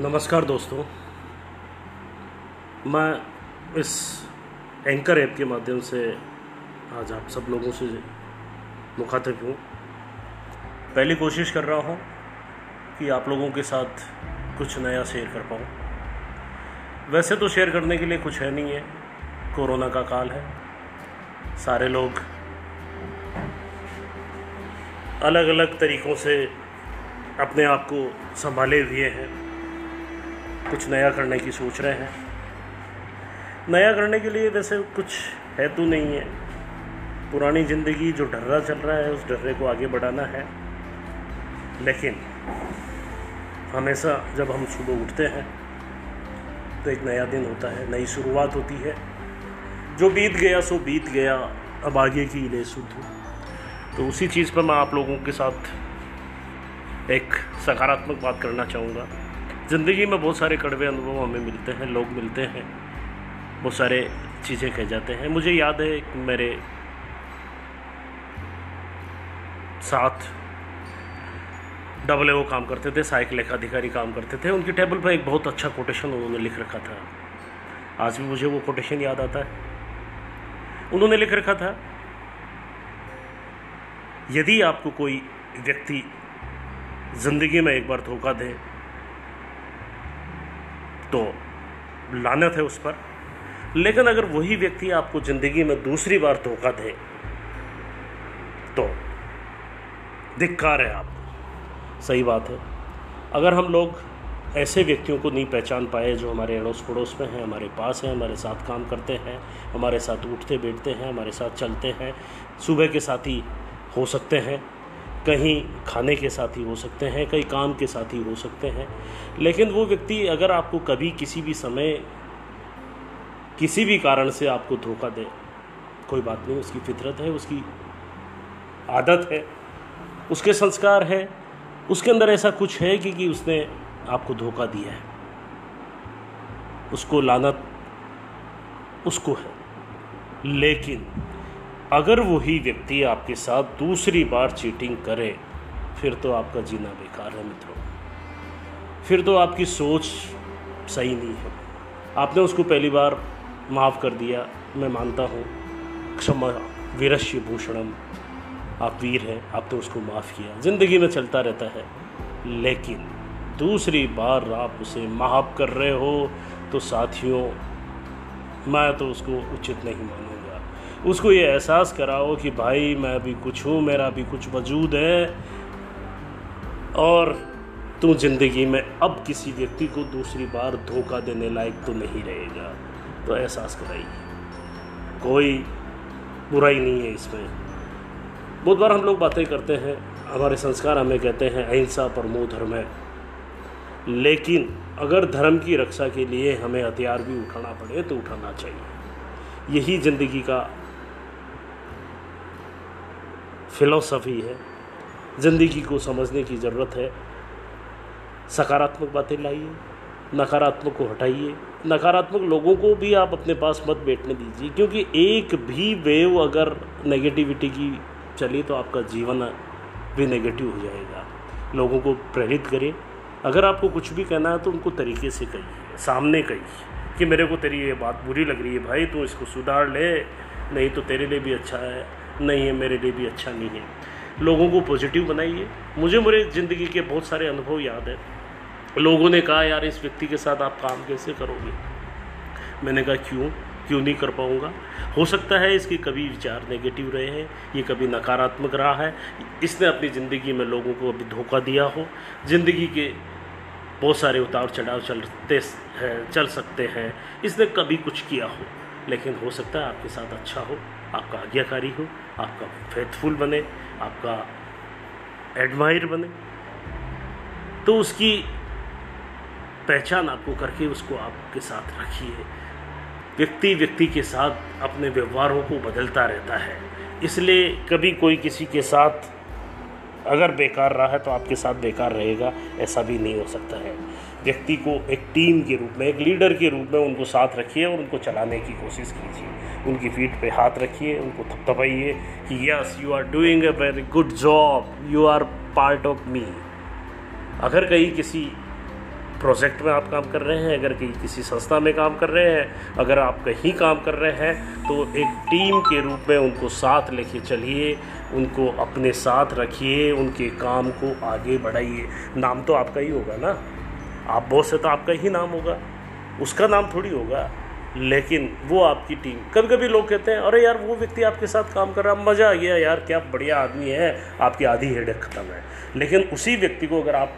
नमस्कार दोस्तों। मैं इस एंकर ऐप के माध्यम से आज आप सब लोगों से मुखातिब हूँ। पहली कोशिश कर रहा हूँ कि आप लोगों के साथ कुछ नया शेयर कर पाऊँ। वैसे तो शेयर करने के लिए कुछ है नहीं है। कोरोना का काल है। सारे लोग अलग अलग तरीक़ों से अपने आप को संभाले हुए हैं। कुछ नया करने की सोच रहे हैं। नया करने के लिए वैसे कुछ है तो नहीं है। पुरानी ज़िंदगी जो डर्रा चल रहा है, उस डर्रे को आगे बढ़ाना है। लेकिन हमेशा जब हम सुबह उठते हैं तो एक नया दिन होता है, नई शुरुआत होती है। जो बीत गया, सो बीत गया। अब आगे की ले शुद्ध तो उसी चीज़ पर मैं आप लोगों के साथ एक सकारात्मक बात करना चाहूँगा। ज़िंदगी में बहुत सारे कड़वे अनुभव हमें मिलते हैं, लोग मिलते हैं, बहुत सारे चीज़ें कह जाते हैं। मुझे याद है मेरे साथ डबल ओ काम करते थे, सहायक लेखाधिकारी काम करते थे। उनकी टेबल पर एक बहुत अच्छा कोटेशन उन्होंने लिख रखा था। आज भी मुझे वो कोटेशन याद आता है। उन्होंने लिख रखा था, यदि आपको कोई व्यक्ति ज़िंदगी में एक बार धोखा दे तो लानत है उस पर। लेकिन अगर वही व्यक्ति आपको ज़िंदगी में दूसरी बार धोखा दे तो धिक्कार है आप। सही बात है। अगर हम लोग ऐसे व्यक्तियों को नहीं पहचान पाए जो हमारे अड़ोस पड़ोस में हैं, हमारे पास हैं, हमारे साथ काम करते हैं, हमारे साथ उठते बैठते हैं, हमारे साथ चलते हैं, सुबह के साथी हो सकते हैं कहीं खाने के साथी हो सकते हैं कहीं काम के साथी हो सकते हैं। लेकिन वो व्यक्ति अगर आपको कभी किसी भी समय किसी भी कारण से आपको धोखा दे कोई बात नहीं उसकी फितरत है उसकी आदत है उसके संस्कार है उसके अंदर ऐसा कुछ है कि, कि उसने आपको धोखा दिया है। उसको लानत उसको है। लेकिन अगर वही व्यक्ति आपके साथ दूसरी बार चीटिंग करे, फिर तो आपका जीना बेकार है मित्रों। फिर तो आपकी सोच सही नहीं है। आपने उसको पहली बार माफ़ कर दिया, मैं मानता हूँ। क्षमा वीरश्य भूषणम। आप वीर हैं आपने उसको माफ़ किया। ज़िंदगी में चलता रहता है, लेकिन दूसरी बार आप उसे माफ़ कर रहे हो तो साथियों, मैं तो उसको उचित नहीं मानूँगा उसको ये एहसास कराओ कि भाई मैं भी कुछ हूँ, मेरा भी कुछ वजूद है। और तू ज़िंदगी में अब किसी व्यक्ति को दूसरी बार धोखा देने लायक तो नहीं रहेगा। तो एहसास कराइए। कोई बुराई नहीं है इसमें। बहुत बार हम लोग बातें करते हैं, हमारे संस्कार हमें कहते हैं, अहिंसा परमो धर्म है। लेकिन अगर धर्म की रक्षा के लिए हमें हथियार भी उठाना पड़े तो उठाना चाहिए। यही ज़िंदगी का फिलोसफी है, ज़िंदगी को समझने की ज़रूरत है। सकारात्मक बातें लाइए, नकारात्मक को हटाइए। नकारात्मक लोगों को भी आप अपने पास मत बैठने दीजिए, क्योंकि एक भी वेव अगर नेगेटिविटी की चली तो आपका जीवन भी नेगेटिव हो जाएगा। लोगों को प्रेरित करें अगर आपको कुछ भी कहना है तो उनको तरीके से कहिए, सामने कहिए कि मेरे को तेरी ये बात बुरी लग रही है भाई, तू इसको सुधार ले, नहीं तो तेरे लिए भी अच्छा है। नहीं है, मेरे लिए भी अच्छा नहीं है। लोगों को पॉजिटिव बनाइए। मुझे मेरे ज़िंदगी के बहुत सारे अनुभव याद हैं। लोगों ने कहा, यार, इस व्यक्ति के साथ आप काम कैसे करोगे? मैंने कहा, क्यों? क्यों नहीं कर पाऊँगा? हो सकता है इसके कभी विचार नेगेटिव रहे हैं, ये कभी नकारात्मक रहा है। इसने अपनी ज़िंदगी में लोगों को अभी धोखा दिया हो। ज़िंदगी के बहुत सारे उतार चढ़ाव चलते हैं, चल सकते हैं। इसने कभी कुछ किया हो। लेकिन हो सकता है आपके साथ अच्छा हो, आपका आज्ञाकारी हो, आपका फेथफुल बने, आपका एडमायर बने। तो उसकी पहचान आपको करके उसको आपके साथ रखिए। व्यक्ति व्यक्ति के साथ अपने व्यवहारों को बदलता रहता है। इसलिए कभी कोई किसी के साथ अगर बेकार रहा है तो आपके साथ बेकार रहेगा, ऐसा भी नहीं हो सकता है। व्यक्ति को एक टीम के रूप में, एक लीडर के रूप में उनको साथ रखिए और उनको चलाने की कोशिश कीजिए। उनकी फीट पे हाथ रखिए, उनको थपथपाइए कि, yes you are doing a very good job you are part of me अगर कहीं किसी प्रोजेक्ट में आप काम कर रहे हैं, अगर कहीं किसी संस्था में काम कर रहे हैं, अगर आप कहीं काम कर रहे हैं तो एक टीम के रूप में उनको साथ लेके चलिए, उनको अपने साथ रखिए, उनके काम को आगे बढ़ाइए। नाम तो आपका ही होगा ना? आप बॉस है तो आपका ही नाम होगा। उसका नाम थोड़ी होगा, लेकिन वो आपकी टीम। कभी कभी लोग कहते हैं, अरे यार, वो व्यक्ति आपके साथ काम कर रहा है, मज़ा आ गया यार, क्या बढ़िया आदमी है, आपकी आधी हेडेक ख़त्म है। लेकिन उसी व्यक्ति को अगर आप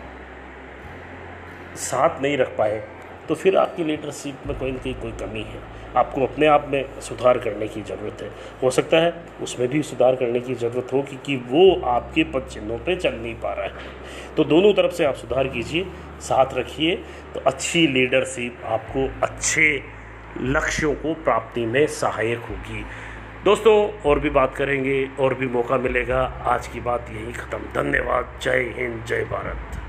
साथ नहीं रख पाए तो फिर आपकी लीडरशिप में कोई ना कोई कमी है। आपको अपने आप में सुधार करने की ज़रूरत है। हो सकता है उसमें भी सुधार करने की ज़रूरत हो क्योंकि वो आपके पद चिन्हों पर चल नहीं पा रहा है। तो दोनों तरफ़ से आप सुधार कीजिए, साथ रखिए। तो अच्छी लीडरशिप आपको अच्छे लक्ष्यों को प्राप्ति में सहायक होगी। दोस्तों, और भी बात करेंगे, और भी मौका मिलेगा। आज की बात यही ख़त्म। धन्यवाद। जय हिंद, जय भारत।